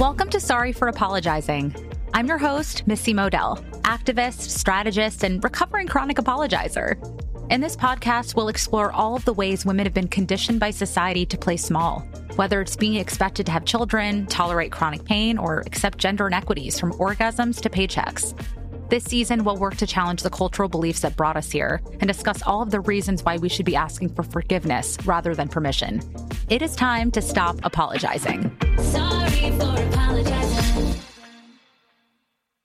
Welcome to Sorry for Apologizing. I'm your host, Missy Modell, activist, strategist, and recovering chronic apologizer. In this podcast, we'll explore all of the ways women have been conditioned by society to play small, whether it's being expected to have children, tolerate chronic pain, or accept gender inequities from orgasms to paychecks. This season, we'll work to challenge the cultural beliefs that brought us here and discuss all of the reasons why we should be asking for forgiveness rather than permission. It is time to stop apologizing.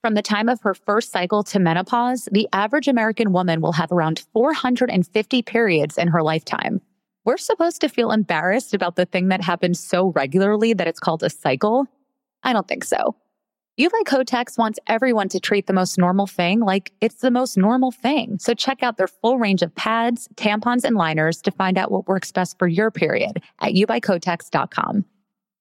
From the time of her first cycle to menopause, the average American woman will have around 450 periods in her lifetime. We're supposed to feel embarrassed about the thing that happens so regularly that it's called a cycle? I don't think so. U by Kotex wants everyone to treat the most normal thing like it's the most normal thing. So check out their full range of pads, tampons, and liners to find out what works best for your period at ubykotex.com.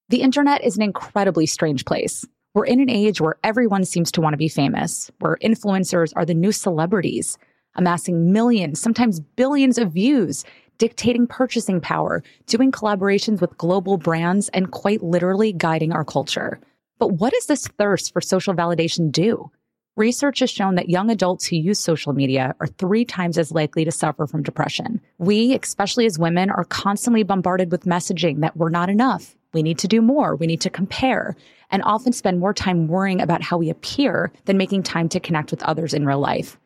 The internet is an incredibly strange place. We're in an age where everyone seems to want to be famous, where influencers are the new celebrities, amassing millions, sometimes billions of views, dictating purchasing power, doing collaborations with global brands, and quite literally guiding our culture. But what does this thirst for social validation do? Research has shown that young adults who use social media are three times as likely to suffer from depression. We, especially as women, are constantly bombarded with messaging that we're not enough. We need to do more. We need to compare and often spend more time worrying about how we appear than making time to connect with others in real life.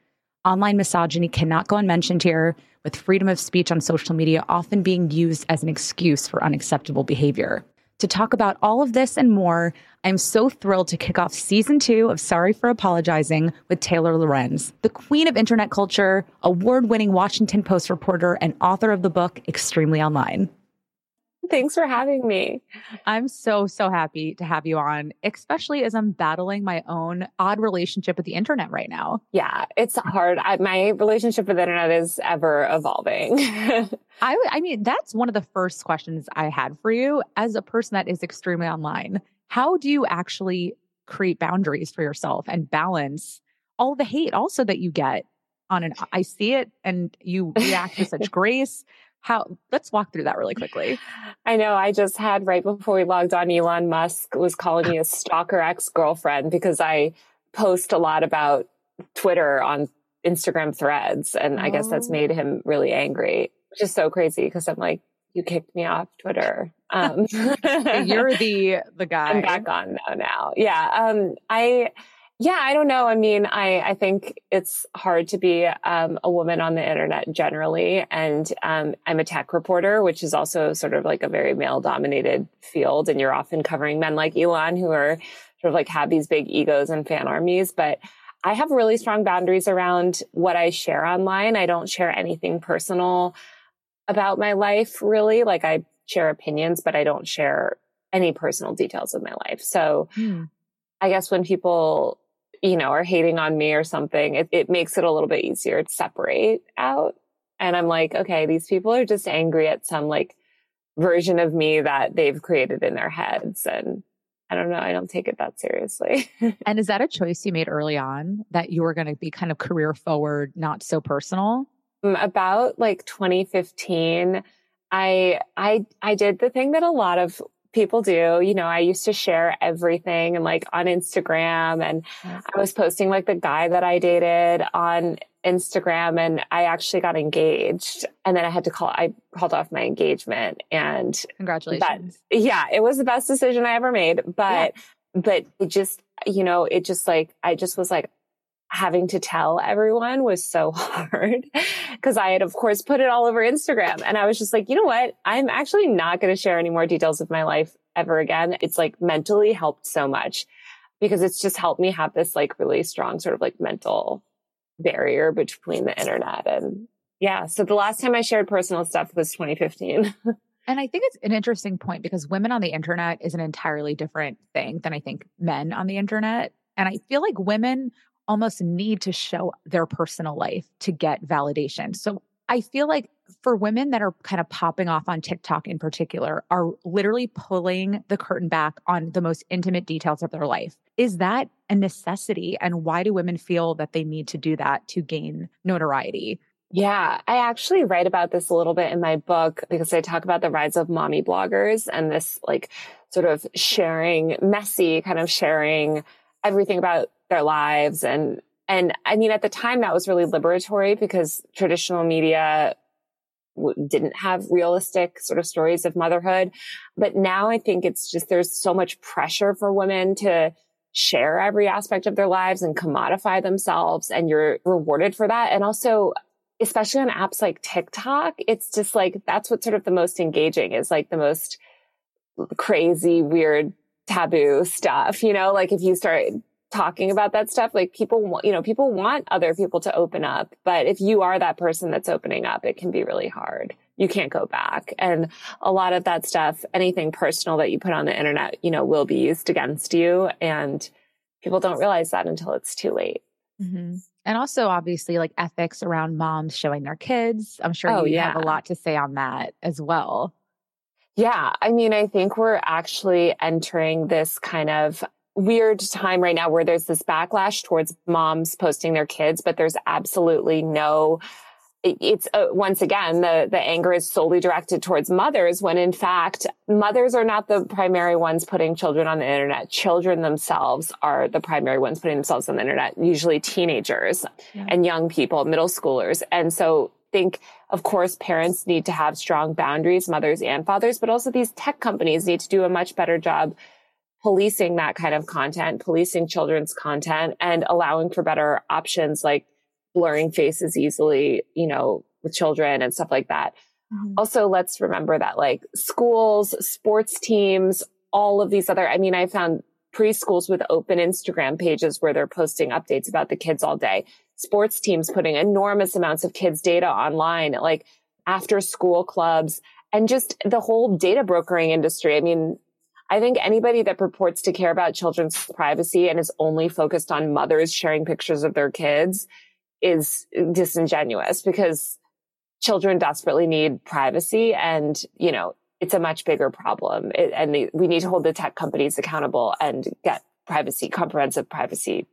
Online misogyny cannot go unmentioned here, with freedom of speech on social media often being used as an excuse for unacceptable behavior. To talk about all of this and more, I'm so thrilled to kick off season two of Sorry for Apologizing with Taylor Lorenz, the queen of internet culture, award winning Washington Post reporter, and author of the book Extremely Online. Thanks for having me. I'm so, so happy to have you on, especially as I'm battling my own odd relationship with the internet right now. Yeah, it's hard. I, my relationship with the internet is ever evolving. I, I mean, that's one of the first questions I had for you as a person that is extremely online. How do you actually create boundaries for yourself and balance all the hate also that you get on an I see it and you react with such grace how let's walk through that really quickly. I know i just had right before we logged on elon musk was calling me a stalker ex-girlfriend because i post a lot about twitter on instagram threads and i guess that's made him really angry which is so crazy because i'm like you kicked me off twitter. Um, you're the the guy. i'm back on now now. Yeah um i yeah, I don't know. I mean, I, I think it's hard to be um, a woman on the internet generally. And um, I'm a tech reporter, which is also sort of like a very male dominated field. And you're often covering men like Elon who are sort of like have these big egos and fan armies. But I have really strong boundaries around what I share online. I don't share anything personal about my life, really. Like I share opinions, but I don't share any personal details of my life. So hmm. I guess when people you know, are hating on me or something, it, it makes it a little bit easier to separate out. And I'm like, okay, these people are just angry at some like version of me that they've created in their heads. And I don't know, I don't take it that seriously. and is that a choice you made early on that you were going to be kind of career forward, not so personal? Um, about like 2015, I I I did the thing that a lot of people do. You know, I used to share everything and like on Instagram and I was posting like the guy that I dated on Instagram and I actually got engaged and then I had to call, I called off my engagement and congratulations. That, yeah, it was the best decision I ever made, but, yeah. but it just, you know, it just like, I just was like, having to tell everyone was so hard because I had, of course, put it all over Instagram. And I was just like, you know what? I'm actually not going to share any more details of my life ever again. It's like mentally helped so much because it's just helped me have this like really strong sort of like mental barrier between the internet and yeah. So the last time I shared personal stuff was 2015. And I think it's an interesting point because women on the internet is an entirely different thing than I think men on the internet. And I feel like women almost need to show their personal life to get validation. So I feel like for women that are kind of popping off on TikTok in particular, are literally pulling the curtain back on the most intimate details of their life. Is that a necessity? And why do women feel that they need to do that to gain notoriety? Yeah, I actually write about this a little bit in my book because I talk about the rise of mommy bloggers and this like sort of sharing, messy kind of sharing everything about their lives. And, and I mean, at the time that was really liberatory because traditional media w- didn't have realistic sort of stories of motherhood. But now I think it's just, there's so much pressure for women to share every aspect of their lives and commodify themselves and you're rewarded for that. And also especially on apps like TikTok, it's just like that's what's sort of the most engaging is like the most crazy, weird, taboo stuff. You know, like if you start talking about that stuff, like people, you know, people want other people to open up. But if you are that person that's opening up, it can be really hard. You can't go back. And a lot of that stuff, anything personal that you put on the internet, you know, will be used against you. And people don't realize that until it's too late. Mm-hmm. And also, obviously, like ethics around moms showing their kids. I'm sure oh, you yeah. have a lot to say on that as well. Yeah. I mean, I think we're actually entering this kind of weird time right now where there's this backlash towards moms posting their kids, but there's absolutely no it's uh, once again the the anger is solely directed towards mothers when in fact mothers are not the primary ones putting children on the internet children themselves are the primary ones putting themselves on the internet usually teenagers yeah. and young people middle schoolers and so think of course parents need to have strong boundaries mothers and fathers but also these tech companies need to do a much better job policing that kind of content policing children's content and allowing for better options like blurring faces easily, you know, with children and stuff like that. Mm-hmm. Also, let's remember that like schools, sports teams, all of these other, I mean, I found preschools with open Instagram pages where they're posting updates about the kids all day. Sports teams putting enormous amounts of kids data online, like after school clubs and just the whole data brokering industry. I mean, I think anybody that purports to care about children's privacy and is only focused on mothers sharing pictures of their kids is disingenuous because children desperately need privacy and, you know, it's a much bigger problem. It, and they, we need to hold the tech companies accountable and get privacy, comprehensive privacy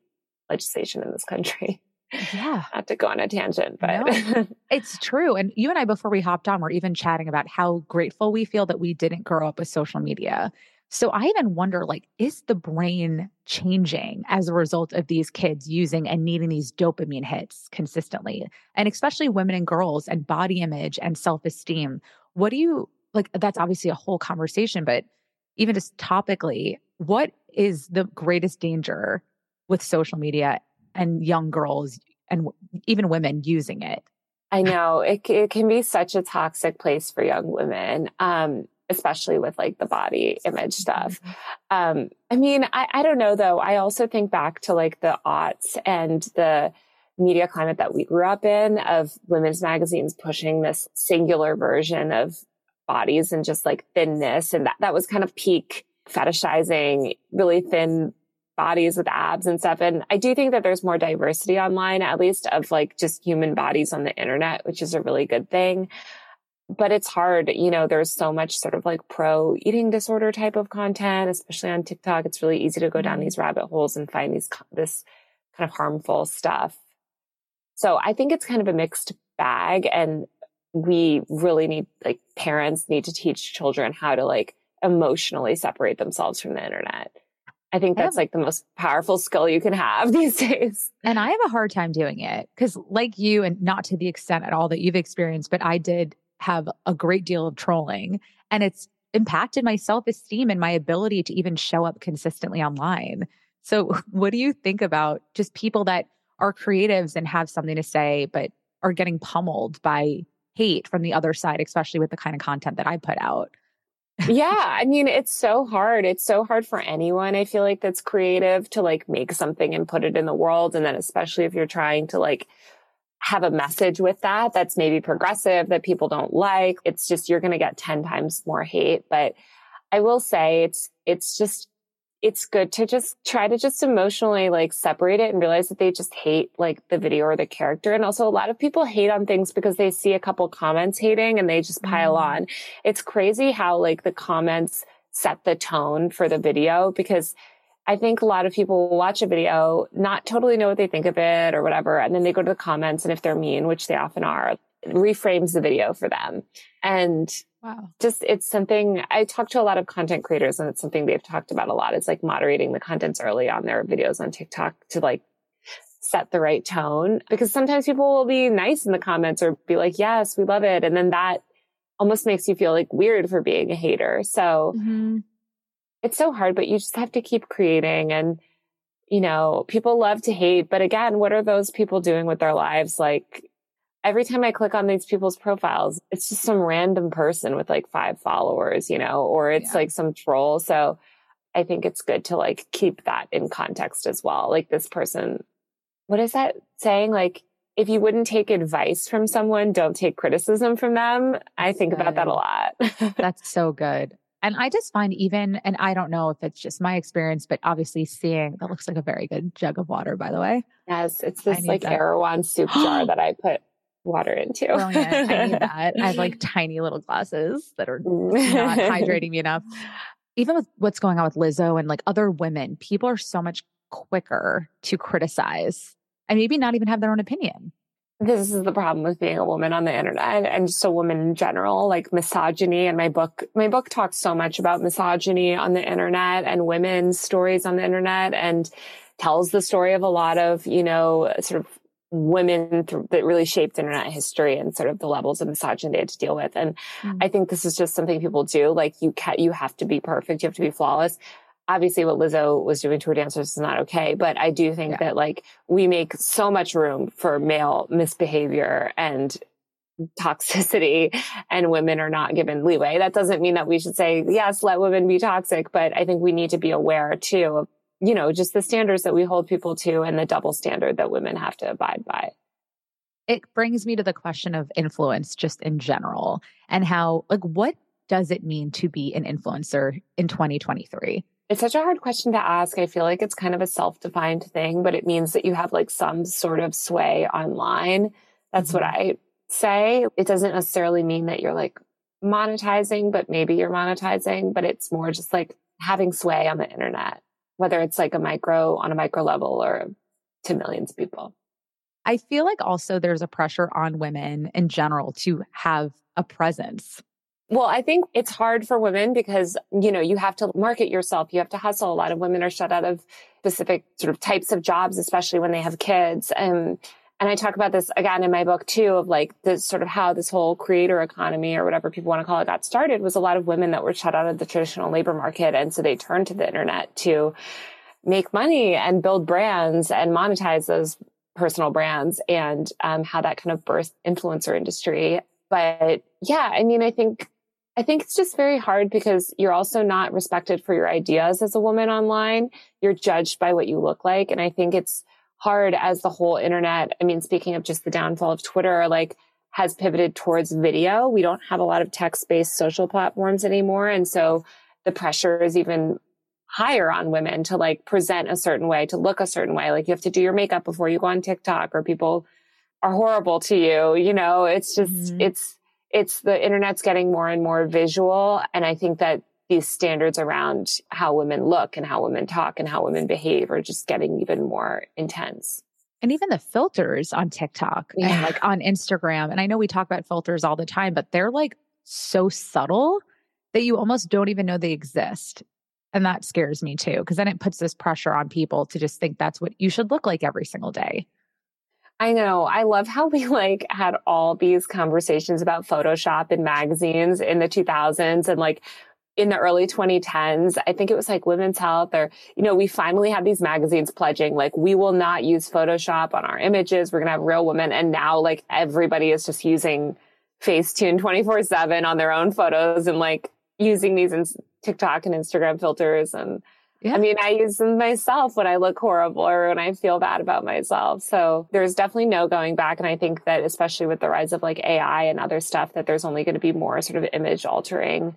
legislation in this country. Yeah. Not to go on a tangent, but no, it's true. And you and I, before we hopped on, were even chatting about how grateful we feel that we didn't grow up with social media. So I even wonder like, is the brain changing as a result of these kids using and needing these dopamine hits consistently? And especially women and girls and body image and self esteem. What do you like? That's obviously a whole conversation, but even just topically, what is the greatest danger with social media and young girls and even women using it? I know it, it can be such a toxic place for young women. Um, especially with like the body image stuff. Mm-hmm. Um, I mean, I, I don't know though. I also think back to like the aughts and the media climate that we grew up in of women's magazines pushing this singular version of bodies and just like thinness. And that, that was kind of peak fetishizing really thin bodies with abs and stuff. And I do think that there's more diversity online, at least of like just human bodies on the internet, which is a really good thing but it's hard. You know, there's so much sort of like pro eating disorder type of content, especially on TikTok. It's really easy to go down mm-hmm. these rabbit holes and find these, this kind of harmful stuff. So I think it's kind of a mixed bag and we really need, like parents need to teach children how to like emotionally separate themselves from the internet. I think that's I like the most powerful skill you can have these days. And I have a hard time doing it because, like you, and not to the extent at all that you've experienced, but I did have a great deal of trolling and it's impacted my self esteem and my ability to even show up consistently online. So, what do you think about just people that are creatives and have something to say, but are getting pummeled by hate from the other side, especially with the kind of content that I put out? yeah, I mean, it's so hard. It's so hard for anyone. I feel like that's creative to like make something and put it in the world. And then especially if you're trying to like have a message with that that's maybe progressive that people don't like. It's just you're going to get 10 times more hate. But I will say it's, it's just, it's good to just try to just emotionally like separate it and realize that they just hate like the video or the character. And also a lot of people hate on things because they see a couple comments hating and they just pile mm. on. It's crazy how like the comments set the tone for the video because I think a lot of people watch a video, not totally know what they think of it or whatever. And then they go to the comments. And if they're mean, which they often are, reframes the video for them. And wow. just it's something I talk to a lot of content creators and it's something they've talked about a lot. It's like moderating the contents early on their videos on TikTok to like set the right tone because sometimes people will be nice in the comments or be like, yes, we love it. And then that almost makes you feel like weird for being a hater. So mm-hmm. It's so hard, but you just have to keep creating and you know, people love to hate, but again, what are those people doing with their lives? Like every time I click on these people's profiles, it's just some random person with like five followers, you know, or it's yeah. like some troll. So I think it's good to like keep that in context as well. Like this person, what is that saying? Like, if you wouldn't take advice from someone, don't take criticism from them. I think good. about that a lot. That's so good. And I just find even, and I don't know if it's just my experience, but obviously seeing that looks like a very good jug of water, by the way. Yes, it's this like that. Erewhon soup jar that I put water into. Brilliant. I need that. I have like tiny little glasses that are not hydrating me enough. Even with what's going on with Lizzo and like other women, people are so much quicker to criticize and maybe not even have their own opinion. This is the problem with being a woman on the internet and just a woman in general, like misogyny. And my book, my book talks so much about misogyny on the internet and women's stories on the internet and tells the story of a lot of, you know, sort of women th- that really shaped internet history and sort of the levels of misogyny they had to deal with. And mm. I think this is just something people do. Like you can you have to be perfect. You have to be flawless. Obviously what Lizzo was doing to her dancers is not okay, but I do think yeah. that like we make so much room for male misbehavior and toxicity and women are not given leeway. That doesn't mean that we should say, yes, let women be toxic, but I think we need to be aware too of you know, just the standards that we hold people to and the double standard that women have to abide by. It brings me to the question of influence just in general and how, like, what does it mean to be an influencer in 2023? It's such a hard question to ask. I feel like it's kind of a self defined thing, but it means that you have like some sort of sway online. That's mm-hmm. what I say. It doesn't necessarily mean that you're like monetizing, but maybe you're monetizing, but it's more just like having sway on the internet whether it's like a micro on a micro level or to millions of people. I feel like also there's a pressure on women in general to have a presence. Well, I think it's hard for women because, you know, you have to market yourself. You have to hustle. A lot of women are shut out of specific sort of types of jobs, especially when they have kids. And and I talk about this again in my book too of like this sort of how this whole creator economy or whatever people want to call it got started was a lot of women that were shut out of the traditional labor market. And so they turned to the internet to make money and build brands and monetize those personal brands and um, how that kind of birthed influencer industry. But yeah, I mean, I think I think it's just very hard because you're also not respected for your ideas as a woman online. You're judged by what you look like. And I think it's hard as the whole internet, I mean, speaking of just the downfall of Twitter, like has pivoted towards video. We don't have a lot of text based social platforms anymore. And so the pressure is even higher on women to like present a certain way, to look a certain way. Like you have to do your makeup before you go on TikTok or people are horrible to you. You know, it's just, mm-hmm. it's, it's the internet's getting more and more visual. And I think that these standards around how women look and how women talk and how women behave are just getting even more intense. And even the filters on TikTok yeah. and like on Instagram. And I know we talk about filters all the time, but they're like so subtle that you almost don't even know they exist. And that scares me too, because then it puts this pressure on people to just think that's what you should look like every single day. I know. I love how we like had all these conversations about Photoshop in magazines in the 2000s and like in the early 2010s, I think it was like Women's Health or, you know, we finally had these magazines pledging like, we will not use Photoshop on our images. We're going to have real women. And now like everybody is just using Facetune 24 seven on their own photos and like using these in TikTok and Instagram filters. And yeah. I mean, I use them myself when I look horrible or when I feel bad about myself. So there's definitely no going back. And I think that especially with the rise of like AI and other stuff, that there's only going to be more sort of image altering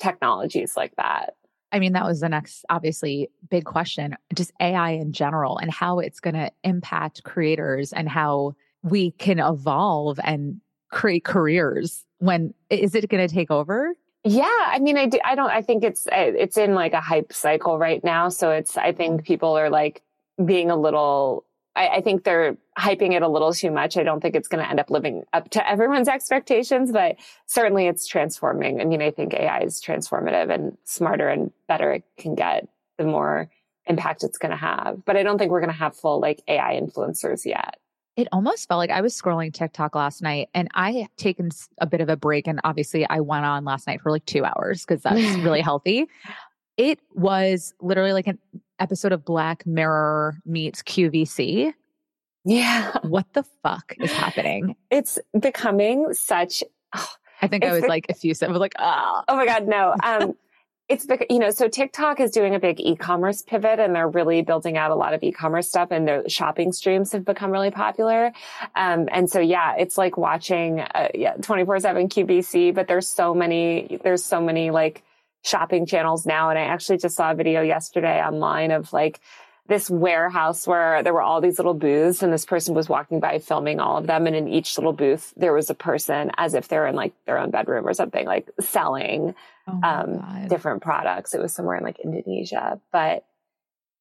technologies like that? I mean, that was the next, obviously, big question just AI in general and how it's going to impact creators and how we can evolve and create careers when is it going to take over? Yeah, I mean, I do. I don't. I think it's eh, it's in like a hype cycle right now. So it's. I think people are like being a little. I, I think they're hyping it a little too much. I don't think it's going to end up living up to everyone's expectations, but certainly it's transforming. I mean, I think AI is transformative and smarter and better it can get, the more impact it's going to have. But I don't think we're going to have full like AI influencers yet it almost felt like I was scrolling TikTok last night and I had taken a bit of a break. And obviously, I went on last night for like two hours because that's really healthy. It was literally like an episode of Black Mirror meets QVC. Yeah. What the fuck is happening? It's becoming such. Oh, I think I was like effusive. I was like, oh. Oh my God, no. Um, it's you know, so TikTok is doing a big e-commerce pivot and they're really building out a lot of e-commerce stuff and their shopping streams have become really popular. Um, and so, yeah, it's like watching, uh, yeah, 24 seven QVC, but there's so many, there's so many like shopping channels now. And I actually just saw a video yesterday online of like, this warehouse where there were all these little booths and this person was walking by filming all of them. And in each little booth, there was a person as if they're in like their own bedroom or something, like selling oh um, different products. It was somewhere in like Indonesia. But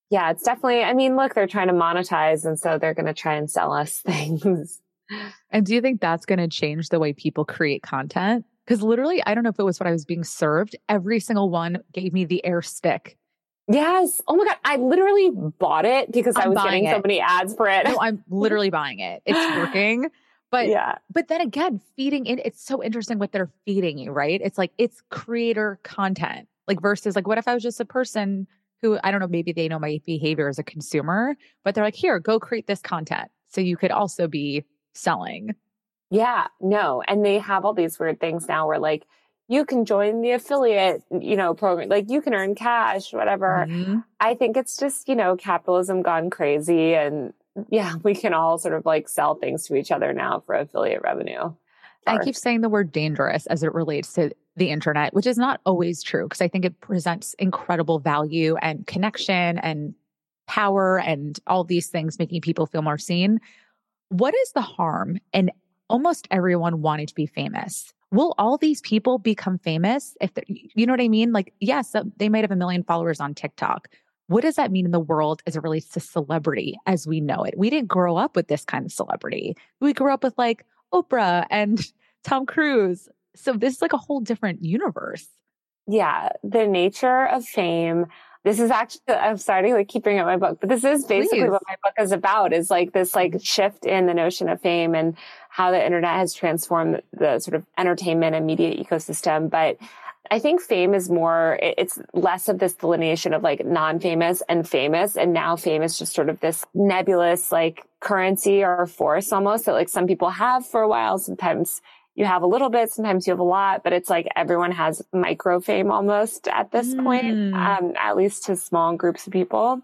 yeah, it's definitely, I mean, look, they're trying to monetize. And so they're going to try and sell us things. And do you think that's going to change the way people create content? Because literally, I don't know if it was what I was being served. Every single one gave me the air stick Yes. Oh my God. I literally bought it because I'm i was getting it. so many ads for it. No, I'm literally buying it. It's working. But yeah. But then again, feeding in, it's so interesting what they're feeding you, right? It's like it's creator content. Like versus like what if I was just a person who I don't know, maybe they know my behavior as a consumer, but they're like, here, go create this content. So you could also be selling. Yeah, no. And they have all these weird things now where like you can join the affiliate, you know, program, like you can earn cash, whatever. Mm-hmm. I think it's just, you know, capitalism gone crazy. And yeah, we can all sort of like sell things to each other now for affiliate revenue. I keep saying the word dangerous as it relates to the internet, which is not always true because I think it presents incredible value and connection and power and all these things making people feel more seen. What is the harm in almost everyone wanting to be famous? will all these people become famous if you know what I mean? Like, yes, they might have a million followers on TikTok. What does that mean in the world as it relates to celebrity as we know it? We didn't grow up with this kind of celebrity. We grew up with like Oprah and Tom Cruise. So this is like a whole different universe. Yeah. The nature of fame. This is actually, I'm sorry to like keep bringing up my book, but this is basically Please. what my book is about is like this like mm-hmm. shift in the notion of fame and how the internet has transformed the sort of entertainment and media ecosystem. But I think fame is more, it's less of this delineation of like non-famous and famous. And now fame is just sort of this nebulous like currency or force almost that like some people have for a while. Sometimes you have a little bit, sometimes you have a lot, but it's like everyone has micro fame almost at this mm. point, um, at least to small groups of people.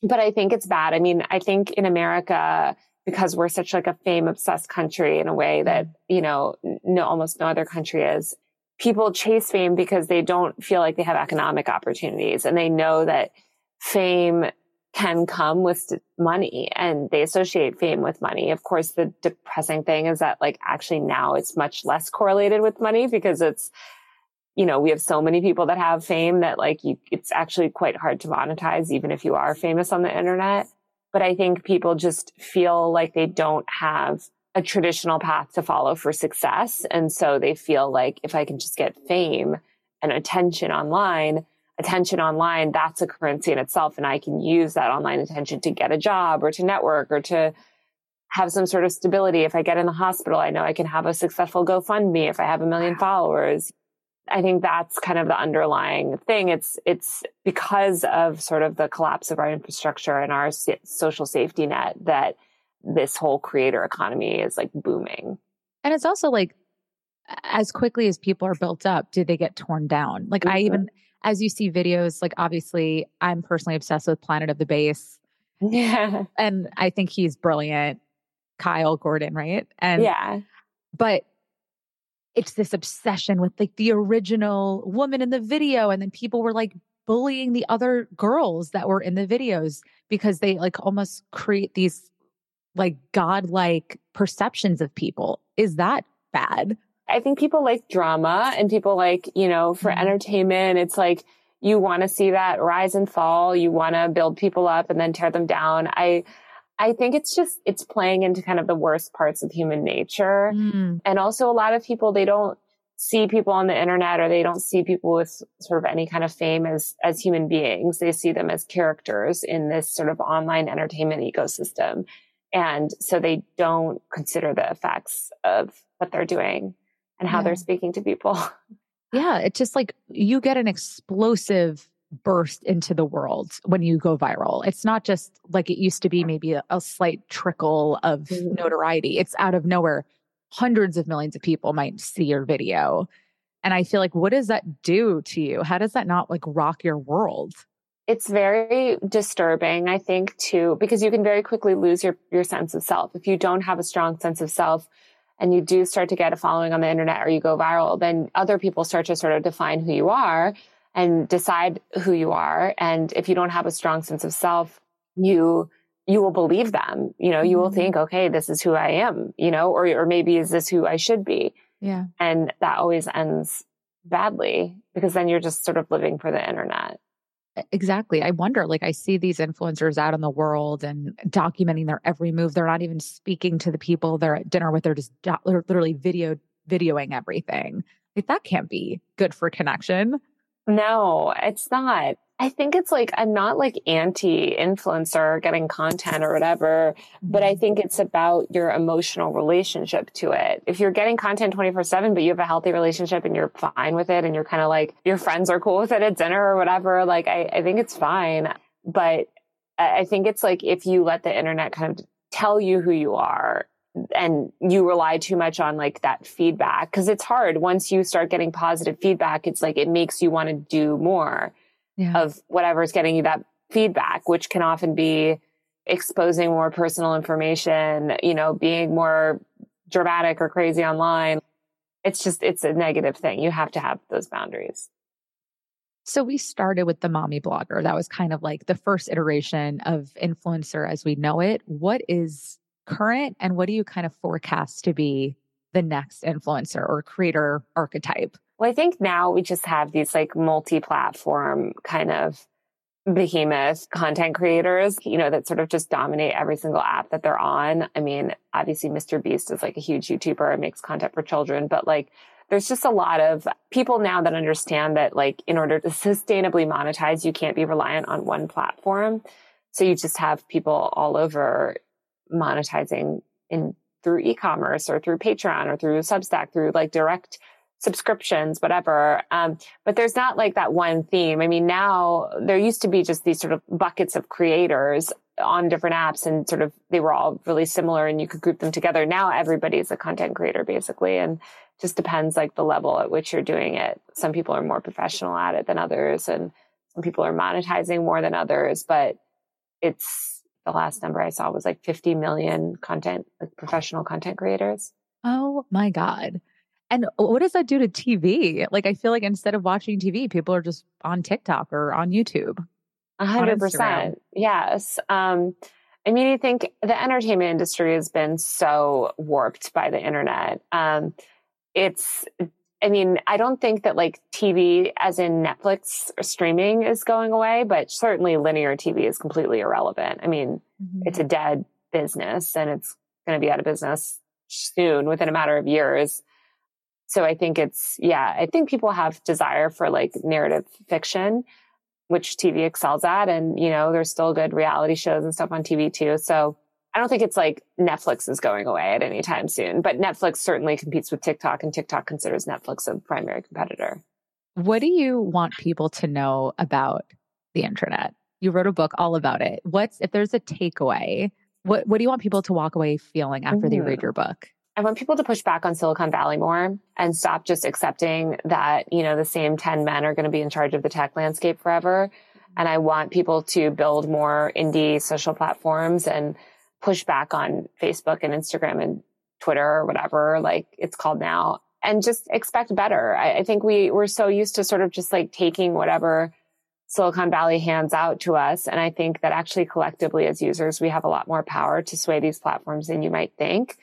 But I think it's bad. I mean, I think in America, because we're such like a fame obsessed country in a way that, you know, no, almost no other country is. People chase fame because they don't feel like they have economic opportunities and they know that fame can come with money and they associate fame with money. Of course, the depressing thing is that like actually now it's much less correlated with money because it's, you know, we have so many people that have fame that like you, it's actually quite hard to monetize even if you are famous on the internet. But I think people just feel like they don't have a traditional path to follow for success. And so they feel like if I can just get fame and attention online, attention online, that's a currency in itself. And I can use that online attention to get a job or to network or to have some sort of stability. If I get in the hospital, I know I can have a successful GoFundMe if I have a million followers. I think that's kind of the underlying thing. It's, it's because of sort of the collapse of our infrastructure and our social safety net that this whole creator economy is like booming. And it's also like, as quickly as people are built up, do they get torn down? Like mm-hmm. I even, as you see videos, like obviously I'm personally obsessed with Planet of the Bass. Yeah. And I think he's brilliant. Kyle Gordon, right? And yeah. But it's this obsession with like the original woman in the video. And then people were like bullying the other girls that were in the videos because they like almost create these like godlike perceptions of people. Is that bad? I think people like drama and people like, you know, for mm-hmm. entertainment, it's like you want to see that rise and fall. You want to build people up and then tear them down. I, I think it's just, it's playing into kind of the worst parts of human nature. Mm. And also a lot of people, they don't see people on the internet or they don't see people with sort of any kind of fame as, as human beings. They see them as characters in this sort of online entertainment ecosystem. And so they don't consider the effects of what they're doing and how yeah. they're speaking to people. Yeah, it's just like you get an explosive burst into the world when you go viral. It's not just like it used to be maybe a, a slight trickle of mm-hmm. notoriety. It's out of nowhere. Hundreds of millions of people might see your video. And I feel like, what does that do to you? How does that not like rock your world? It's very disturbing, I think, too, because you can very quickly lose your, your sense of self. If you don't have a strong sense of self, and you do start to get a following on the internet or you go viral, then other people start to sort of define who you are and decide who you are. And if you don't have a strong sense of self, you you will believe them. You know, you will mm-hmm. think, okay, this is who I am, you know, or or maybe is this who I should be? Yeah. And that always ends badly because then you're just sort of living for the internet. Exactly. I wonder, like, I see these influencers out in the world and documenting their every move. They're not even speaking to the people they're at dinner with. They're just literally video videoing everything. Like, that can't be good for connection. No, it's not. I think it's like, I'm not like anti influencer getting content or whatever, but I mm-hmm. think it's about your emotional relationship to it. If you're getting content 24 seven, but you have a healthy relationship and you're fine with it and you're kind of like, your friends are cool with it at dinner or whatever, like, I, I think it's fine. But I think it's like if you let the internet kind of tell you who you are and you rely too much on like that feedback because it's hard once you start getting positive feedback it's like it makes you want to do more yeah. of whatever's getting you that feedback, which can often be exposing more personal information, you know, being more dramatic or crazy online. It's just, it's a negative thing. You have to have those boundaries. So we started with the mommy blogger. That was kind of like the first iteration of influencer as we know it. What is current and what do you kind of forecast to be the next influencer or creator archetype? Well, I think now we just have these like multi-platform kind of behemoth content creators, you know, that sort of just dominate every single app that they're on. I mean, obviously Mr. Beast is like a huge YouTuber and makes content for children, but like there's just a lot of people now that understand that like in order to sustainably monetize, you can't be reliant on one platform. So you just have people all over monetizing in through e-commerce or through Patreon or through Substack, through like direct subscriptions, whatever. Um, but there's not like that one theme. I mean, now there used to be just these sort of buckets of creators on different apps and sort of they were all really similar and you could group them together. Now everybody's a content creator basically and just depends like the level at which you're doing it. Some people are more professional at it than others and some people are monetizing more than others, but it's the last number I saw was like 50 million content, like professional content creators. Oh my God. And what does that do to TV? Like, I feel like instead of watching TV, people are just on TikTok or on YouTube. A hundred percent. Yes. Um, I mean, I think the entertainment industry has been so warped by the internet. Um, it's, I mean, I don't think that like TV, as in Netflix streaming, is going away, but certainly linear TV is completely irrelevant. I mean, mm-hmm. it's a dead business and it's going to be out of business soon within a matter of years. So I think it's, yeah, I think people have desire for like narrative fiction, which TV excels at. And, you know, there's still good reality shows and stuff on TV too. So I don't think it's like Netflix is going away at any time soon, but Netflix certainly competes with TikTok and TikTok considers Netflix a primary competitor. What do you want people to know about the internet? You wrote a book all about it. What's, if there's a takeaway, what, what do you want people to walk away feeling after mm-hmm. they read your book? I want people to push back on Silicon Valley more and stop just accepting that, you know, the same 10 men are going to be in charge of the tech landscape forever. And I want people to build more indie social platforms and push back on Facebook and Instagram and Twitter or whatever, like it's called now and just expect better. I, I think we we're so used to sort of just like taking whatever Silicon Valley hands out to us. And I think that actually collectively as users, we have a lot more power to sway these platforms than you might think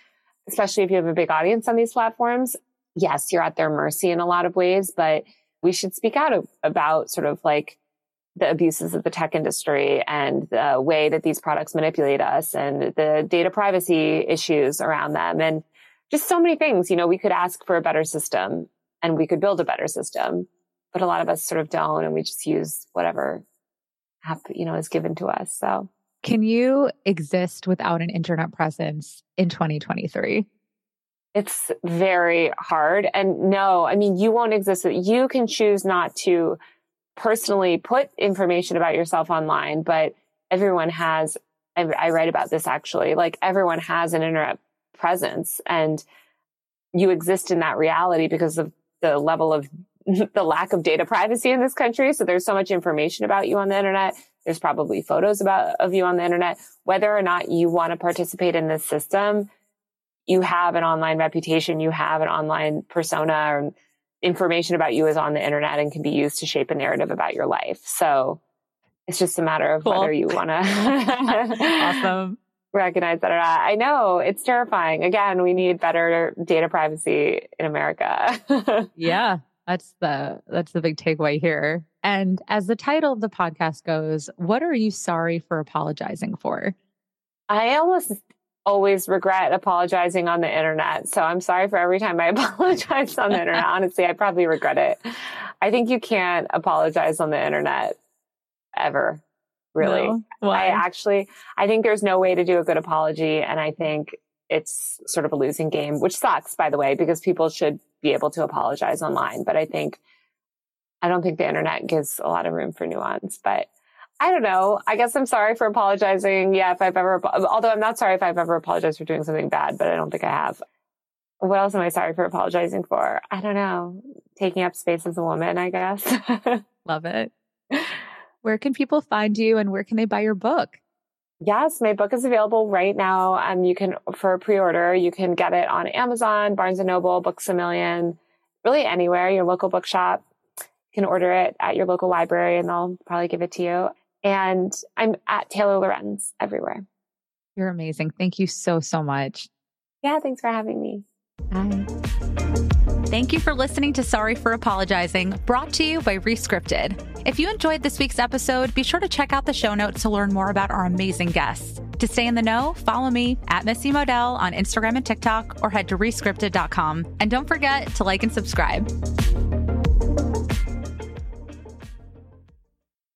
especially if you have a big audience on these platforms. yes, you're at their mercy in a lot of ways, but we should speak out about sort of like the abuses of the tech industry and the way that these products manipulate us and the data privacy issues around them and just so many things. You know, we could ask for a better system and we could build a better system, but a lot of us sort of don't and we just use whatever you know, is given to us. So can you exist without an internet presence in 2023? It's very hard. And no, I mean, you won't exist. You can choose not to personally put information about yourself online, but everyone has, I, I write about this actually, like everyone has an internet presence and you exist in that reality because of the level of the lack of data privacy in this country. So there's so much information about you on the internet. There's probably photos about of you on the internet. Whether or not you want to participate in this system, you have an online reputation, you have an online persona or information about you is on the internet and can be used to shape a narrative about your life. So it's just a matter of cool. whether you want to awesome. recognize that or not. I know it's terrifying. Again, we need better data privacy in America. yeah. That's the that's the big takeaway here. And as the title of the podcast goes, what are you sorry for apologizing for? I almost always regret apologizing on the internet. So I'm sorry for every time I apologize on the internet. Honestly, I probably regret it. I think you can't apologize on the internet ever, really. No? I actually, I think there's no way to do a good apology. And I think it's sort of a losing game, which sucks, by the way, because people should be able to apologize online. But I think, I don't think the internet gives a lot of room for nuance. But I don't know. I guess I'm sorry for apologizing. Yeah, if I've ever, although I'm not sorry if I've ever apologized for doing something bad, but I don't think I have. What else am I sorry for apologizing for? I don't know. Taking up space as a woman, I guess. Love it. Where can people find you and where can they buy your book? Yes, my book is available right now. Um, you can for a pre-order. You can get it on Amazon, Barnes and Noble, Books a Million, really anywhere. Your local bookshop. You can order it at your local library, and they'll probably give it to you. And I'm at Taylor Lorenz everywhere. You're amazing. Thank you so so much. Yeah, thanks for having me. Bye. Thank you for listening to Sorry for Apologizing, brought to you by Rescripted. If you enjoyed this week's episode, be sure to check out the show notes to learn more about our amazing guests. To stay in the know, follow me at Missy Modell on Instagram and TikTok or head to rescripted.com. And don't forget to like and subscribe.